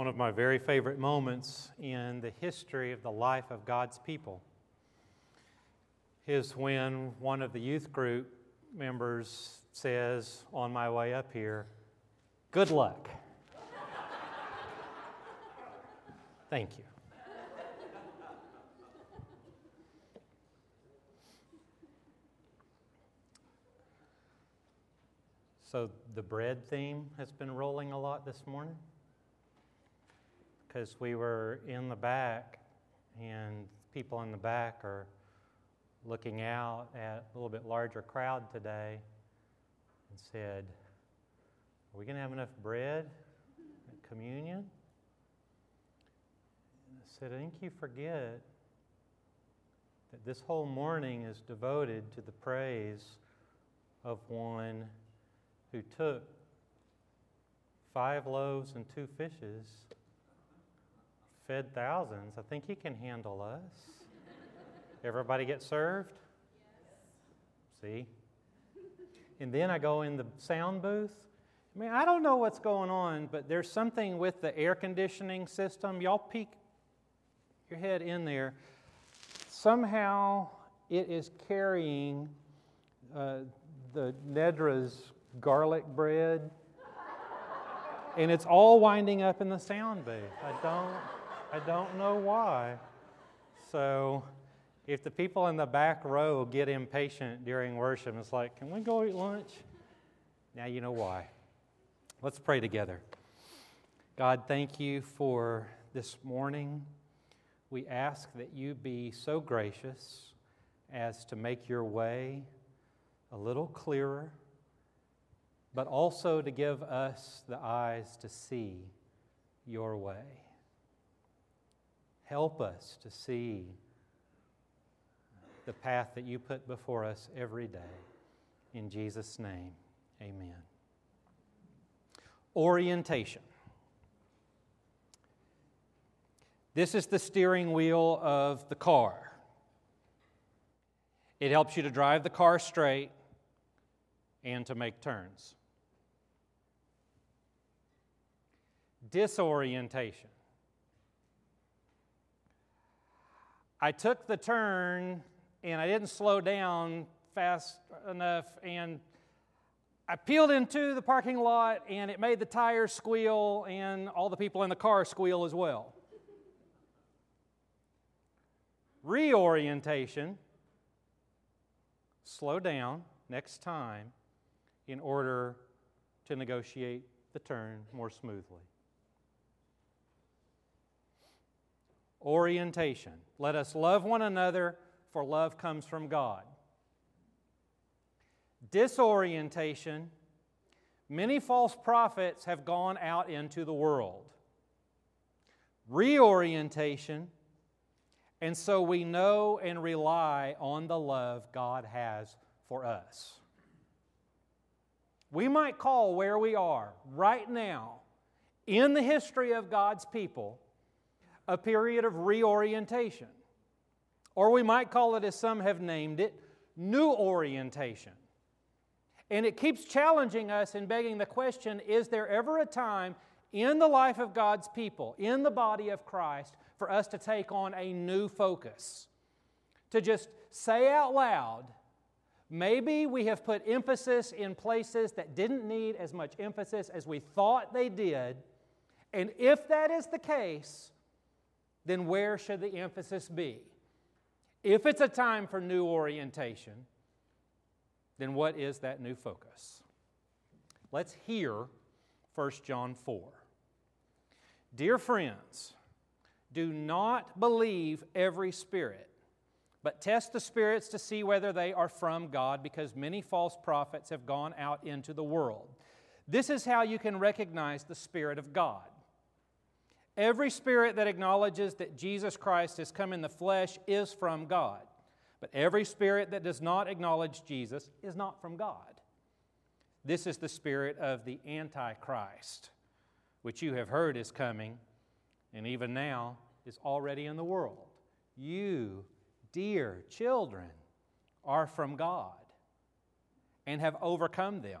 one of my very favorite moments in the history of the life of God's people is when one of the youth group members says on my way up here, Good luck. Thank you. So, the bread theme has been rolling a lot this morning because we were in the back, and people in the back are looking out at a little bit larger crowd today and said, Are we going to have enough bread at communion? And I said, I think you forget that this whole morning is devoted to the praise of one who took five loaves and two fishes, fed thousands. I think he can handle us. Everybody get served? Yes. See? And then I go in the sound booth. I mean, I don't know what's going on, but there's something with the air conditioning system. Y'all peek your head in there. Somehow it is carrying uh, the Nedra's garlic bread, and it's all winding up in the sound booth. I don't, I don't know why. So, if the people in the back row get impatient during worship, it's like, can we go eat lunch? Now you know why. Let's pray together. God, thank you for this morning. We ask that you be so gracious as to make your way a little clearer but also to give us the eyes to see your way. Help us to see the path that you put before us every day. In Jesus' name, amen. Orientation. This is the steering wheel of the car. It helps you to drive the car straight and to make turns. disorientation. I took the turn and I didn't slow down fast enough and I peeled into the parking lot and it made the tires squeal and all the people in the car squeal as well. Reorientation, slow down next time in order to negotiate the turn more smoothly. Orientation. Let us love one another, for love comes from God. Disorientation. Many false prophets have gone out into the world. Reorientation. And so we know and rely on the love God has for us. We might call where we are right now in the history of God's people a period of reorientation. Or we might call it, as some have named it, new orientation. And it keeps challenging us and begging the question is there ever a time in the life of God's people, in the body of Christ, for us to take on a new focus? To just say out loud, maybe we have put emphasis in places that didn't need as much emphasis as we thought they did. And if that is the case, then where should the emphasis be? If it's a time for new orientation, then what is that new focus? Let's hear 1 John 4. Dear friends, do not believe every spirit, but test the spirits to see whether they are from God, because many false prophets have gone out into the world. This is how you can recognize the Spirit of God. Every spirit that acknowledges that Jesus Christ has come in the flesh is from God. But every spirit that does not acknowledge Jesus is not from God. This is the spirit of the Antichrist, which you have heard is coming, and even now is already in the world. You, dear children, are from God and have overcome them.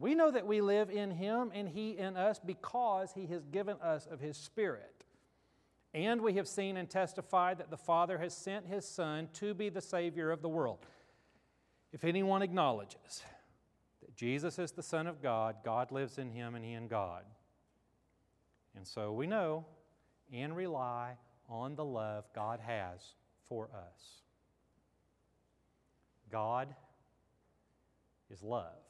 We know that we live in him and he in us because he has given us of his spirit. And we have seen and testified that the Father has sent his Son to be the Savior of the world. If anyone acknowledges that Jesus is the Son of God, God lives in him and he in God. And so we know and rely on the love God has for us. God is love.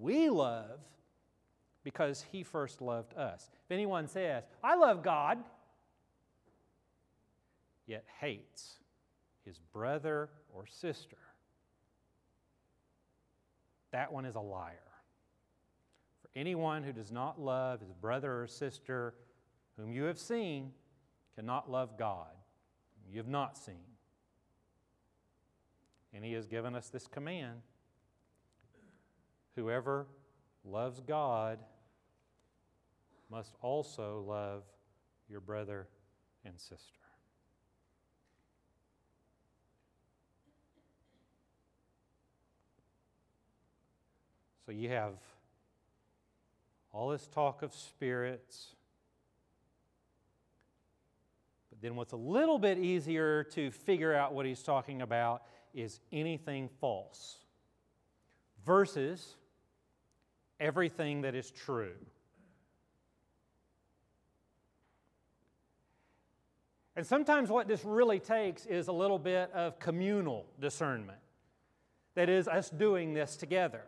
We love because He first loved us. If anyone says, I love God, yet hates his brother or sister, that one is a liar. For anyone who does not love his brother or sister whom you have seen cannot love God whom you have not seen. And he has given us this command whoever loves God must also love your brother and sister. So you have all this talk of spirits. But then what's a little bit easier to figure out what he's talking about is anything false versus everything that is true. And sometimes what this really takes is a little bit of communal discernment. That is, us doing this together.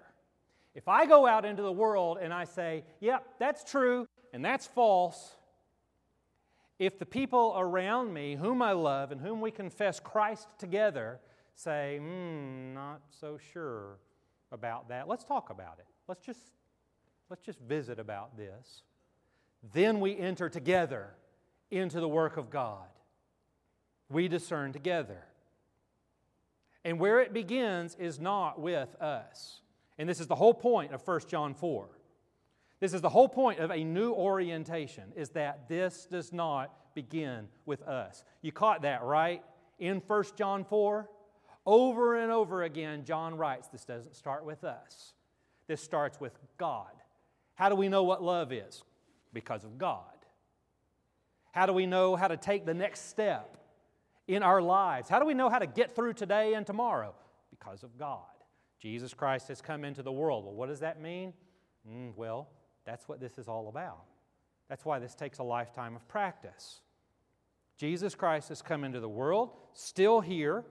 If I go out into the world and I say, yep, that's true and that's false, if the people around me, whom I love and whom we confess Christ together, say, hmm, not so sure about that, let's talk about it. Let's just, let's just visit about this. Then we enter together into the work of God. We discern together. And where it begins is not with us. And this is the whole point of 1 John 4. This is the whole point of a new orientation is that this does not begin with us. You caught that, right? In 1 John 4, over and over again John writes this doesn't start with us. This starts with God. How do we know what love is? Because of God. How do we know how to take the next step in our lives? How do we know how to get through today and tomorrow? Because of God. Jesus Christ has come into the world. Well, what does that mean? Mm, well, that's what this is all about. That's why this takes a lifetime of practice. Jesus Christ has come into the world, still here.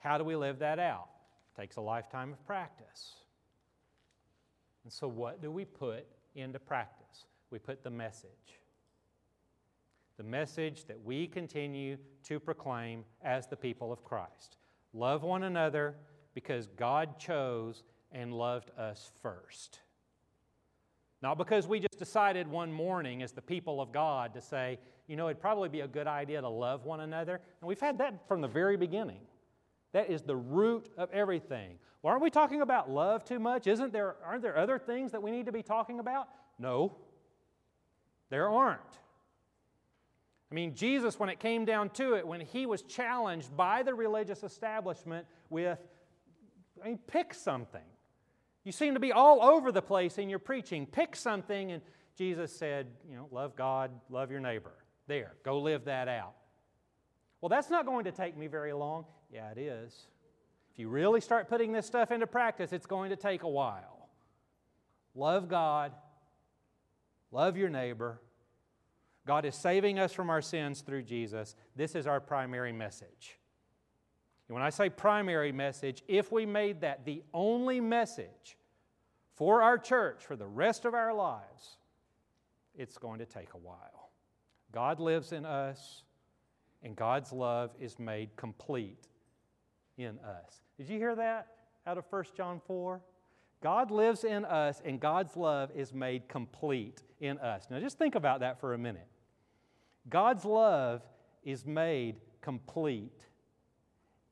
How do we live that out? It takes a lifetime of practice. And so, what do we put into practice? We put the message. The message that we continue to proclaim as the people of Christ. Love one another because God chose and loved us first. Not because we just decided one morning as the people of God to say, you know, it'd probably be a good idea to love one another. And we've had that from the very beginning. That is the root of everything. Well, aren't we talking about love too much? Isn't there, aren't there other things that we need to be talking about? No, there aren't. I mean, Jesus, when it came down to it, when he was challenged by the religious establishment with, I mean, pick something. You seem to be all over the place in your preaching. Pick something. And Jesus said, you know, love God, love your neighbor. There, go live that out. Well, that's not going to take me very long. Yeah, it is. You really start putting this stuff into practice, it's going to take a while. Love God, love your neighbor. God is saving us from our sins through Jesus. This is our primary message. And when I say primary message, if we made that the only message for our church for the rest of our lives, it's going to take a while. God lives in us, and God's love is made complete in us. Did you hear that out of 1 John 4? God lives in us, and God's love is made complete in us. Now, just think about that for a minute. God's love is made complete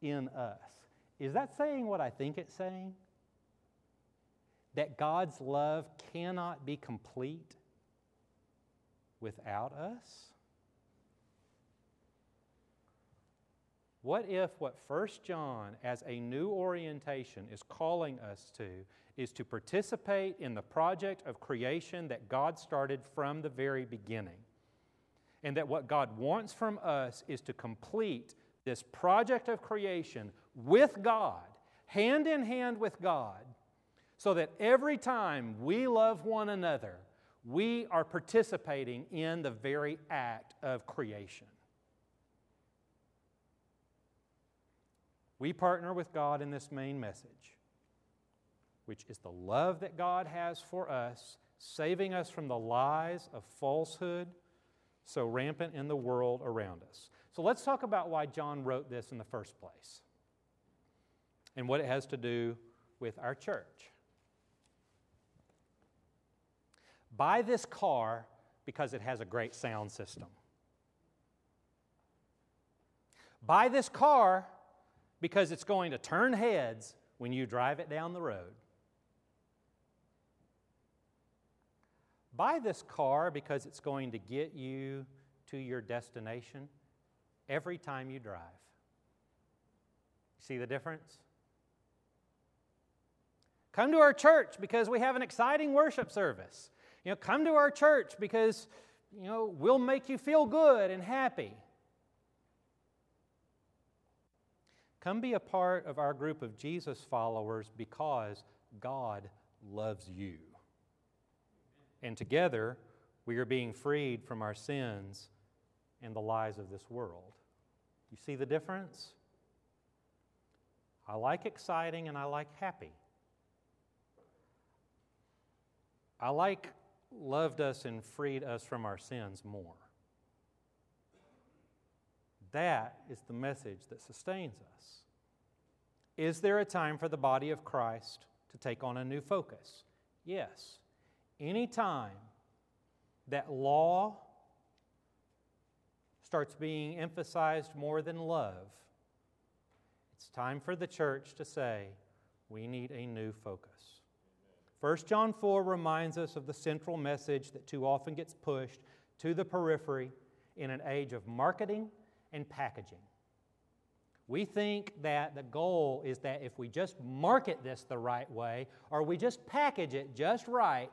in us. Is that saying what I think it's saying? That God's love cannot be complete without us? What if what First John, as a new orientation, is calling us to is to participate in the project of creation that God started from the very beginning? And that what God wants from us is to complete this project of creation with God, hand in hand with God, so that every time we love one another, we are participating in the very act of creation. We partner with God in this main message, which is the love that God has for us, saving us from the lies of falsehood so rampant in the world around us. So let's talk about why John wrote this in the first place and what it has to do with our church. Buy this car because it has a great sound system. Buy this car because it's going to turn heads when you drive it down the road. Buy this car because it's going to get you to your destination every time you drive. See the difference? Come to our church because we have an exciting worship service. You know, come to our church because, you know, we'll make you feel good and happy. Come be a part of our group of Jesus followers because God loves you. And together, we are being freed from our sins and the lies of this world. You see the difference? I like exciting and I like happy. I like loved us and freed us from our sins more. That is the message that sustains us. Is there a time for the body of Christ to take on a new focus? Yes. Any time that law starts being emphasized more than love, it's time for the church to say, we need a new focus. 1 John 4 reminds us of the central message that too often gets pushed to the periphery in an age of marketing and packaging. We think that the goal is that if we just market this the right way or we just package it just right,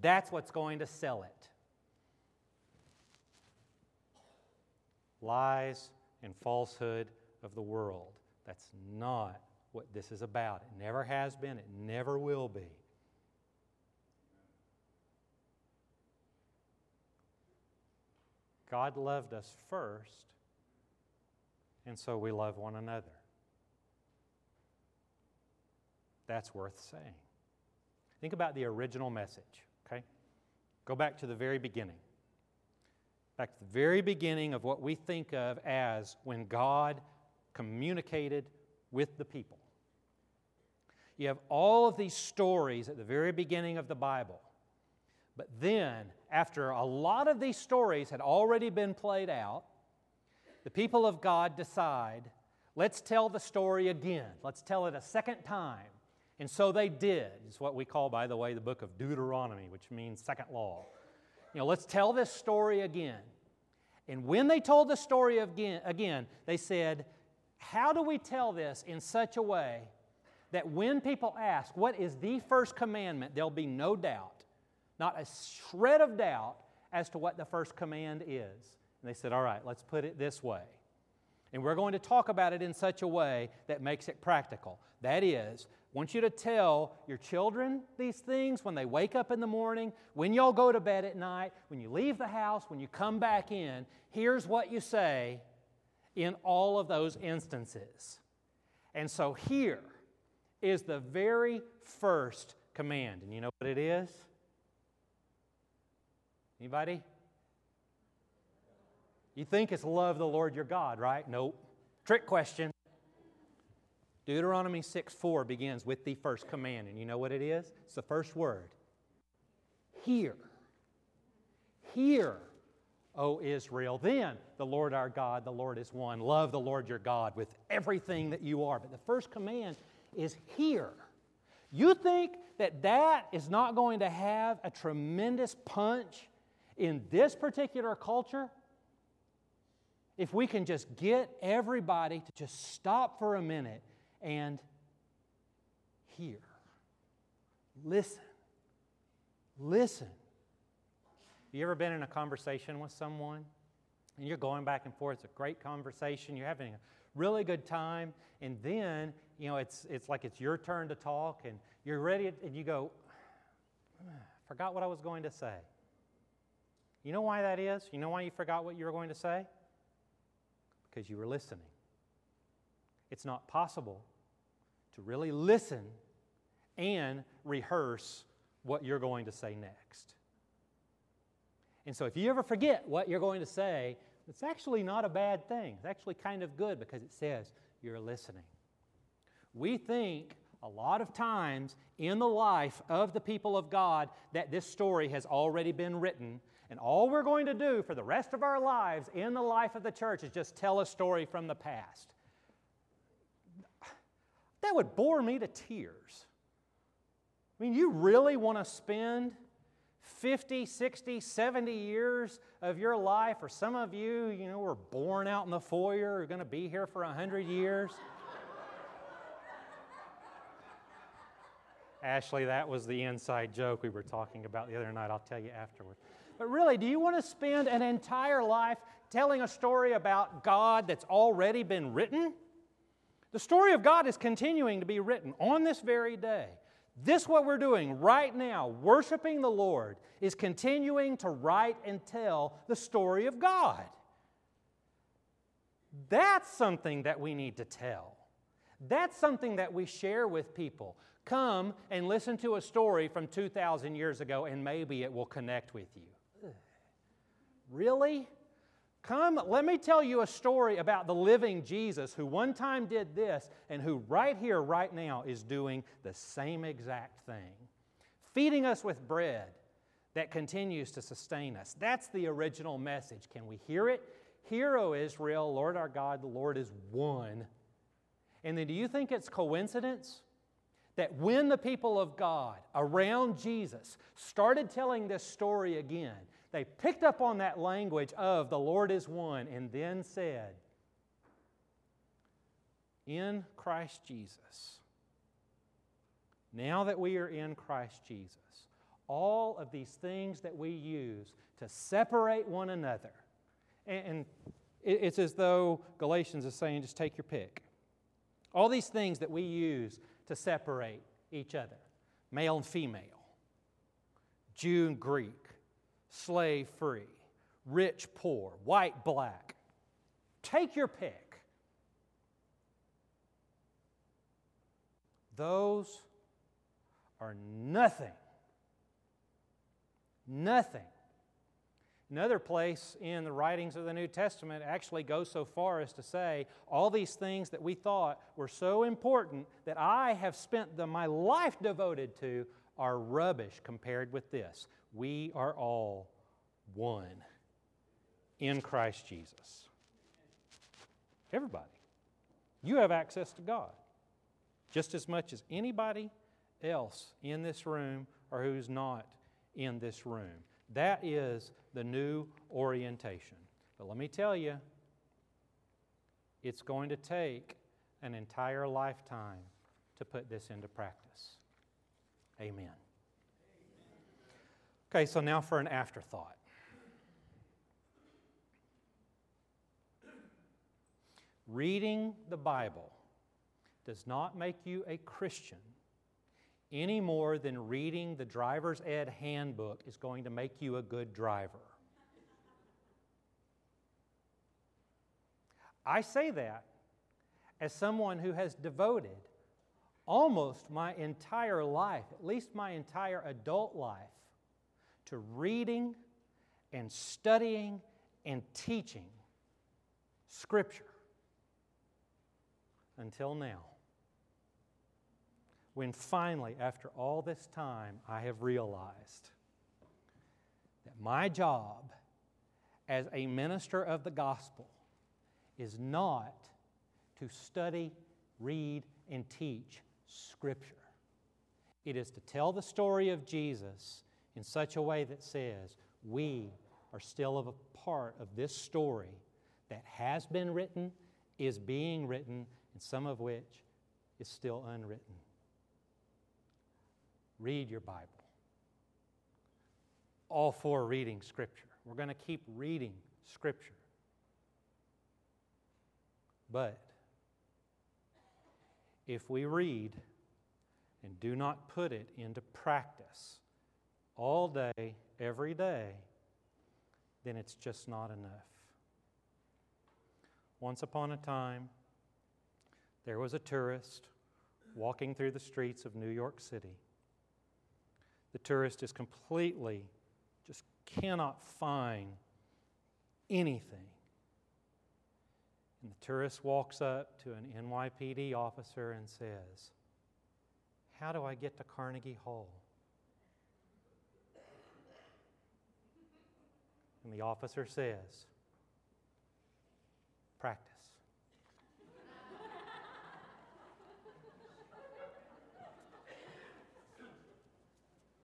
that's what's going to sell it. Lies and falsehood of the world. That's not what this is about. It never has been, it never will be. God loved us first and so we love one another. That's worth saying. Think about the original message, okay? Go back to the very beginning. Back to the very beginning of what we think of as when God communicated with the people. You have all of these stories at the very beginning of the Bible. But then, after a lot of these stories had already been played out, the people of God decide, let's tell the story again. Let's tell it a second time. And so they did. It's what we call, by the way, the book of Deuteronomy, which means second law. You know, let's tell this story again. And when they told the story again, again, they said, How do we tell this in such a way that when people ask, What is the first commandment? there'll be no doubt, not a shred of doubt as to what the first command is. And they said, All right, let's put it this way. And we're going to talk about it in such a way that makes it practical. That is, I want you to tell your children these things when they wake up in the morning, when y'all go to bed at night, when you leave the house, when you come back in. Here's what you say in all of those instances. And so here is the very first command. And you know what it is? Anybody? You think it's love the Lord your God, right? Nope. Trick question. Deuteronomy 6 4 begins with the first command. And you know what it is? It's the first word. Hear. Hear, O Israel. Then the Lord our God, the Lord is one. Love the Lord your God with everything that you are. But the first command is hear. You think that that is not going to have a tremendous punch in this particular culture? If we can just get everybody to just stop for a minute and hear, listen, listen. You ever been in a conversation with someone and you're going back and forth? It's a great conversation. You're having a really good time, and then you know it's it's like it's your turn to talk, and you're ready, and you go, ah, "Forgot what I was going to say." You know why that is? You know why you forgot what you were going to say? Because you were listening. It's not possible to really listen and rehearse what you're going to say next. And so, if you ever forget what you're going to say, it's actually not a bad thing. It's actually kind of good because it says you're listening. We think a lot of times in the life of the people of God that this story has already been written and all we're going to do for the rest of our lives in the life of the church is just tell a story from the past. That would bore me to tears. I mean, you really want to spend 50, 60, 70 years of your life, or some of you, you know, were born out in the foyer, are going to be here for 100 years. Ashley, that was the inside joke we were talking about the other night. I'll tell you afterward. But really, do you want to spend an entire life telling a story about God that's already been written? The story of God is continuing to be written on this very day. This, what we're doing right now, worshiping the Lord, is continuing to write and tell the story of God. That's something that we need to tell. That's something that we share with people. Come and listen to a story from 2,000 years ago, and maybe it will connect with you. Really? Come, let me tell you a story about the living Jesus who one time did this and who right here, right now, is doing the same exact thing. Feeding us with bread that continues to sustain us. That's the original message. Can we hear it? Hear, O Israel, Lord our God, the Lord is one. And then do you think it's coincidence that when the people of God around Jesus started telling this story again, they picked up on that language of the Lord is one and then said, In Christ Jesus, now that we are in Christ Jesus, all of these things that we use to separate one another, and it's as though Galatians is saying, just take your pick. All these things that we use to separate each other male and female, Jew and Greek, slave free, rich, poor, white, black. Take your pick. Those are nothing. Nothing. Another place in the writings of the New Testament actually goes so far as to say all these things that we thought were so important that I have spent the, my life devoted to are rubbish compared with this. We are all one in Christ Jesus. Everybody. You have access to God just as much as anybody else in this room or who's not in this room. That is the new orientation. But let me tell you, it's going to take an entire lifetime to put this into practice. Amen. Okay, so now for an afterthought. Reading the Bible does not make you a Christian any more than reading the driver's ed handbook is going to make you a good driver. I say that as someone who has devoted almost my entire life, at least my entire adult life, to reading and studying and teaching Scripture until now. When finally, after all this time, I have realized that my job as a minister of the gospel is not to study, read, and teach Scripture. It is to tell the story of Jesus in such a way that says, we are still of a part of this story that has been written, is being written, and some of which is still unwritten. Read your Bible. All for reading Scripture. We're going to keep reading Scripture. But if we read and do not put it into practice all day, every day, then it's just not enough. Once upon a time, there was a tourist walking through the streets of New York City the tourist is completely, just cannot find anything. And the tourist walks up to an NYPD officer and says, How do I get to Carnegie Hall? And the officer says, Practice.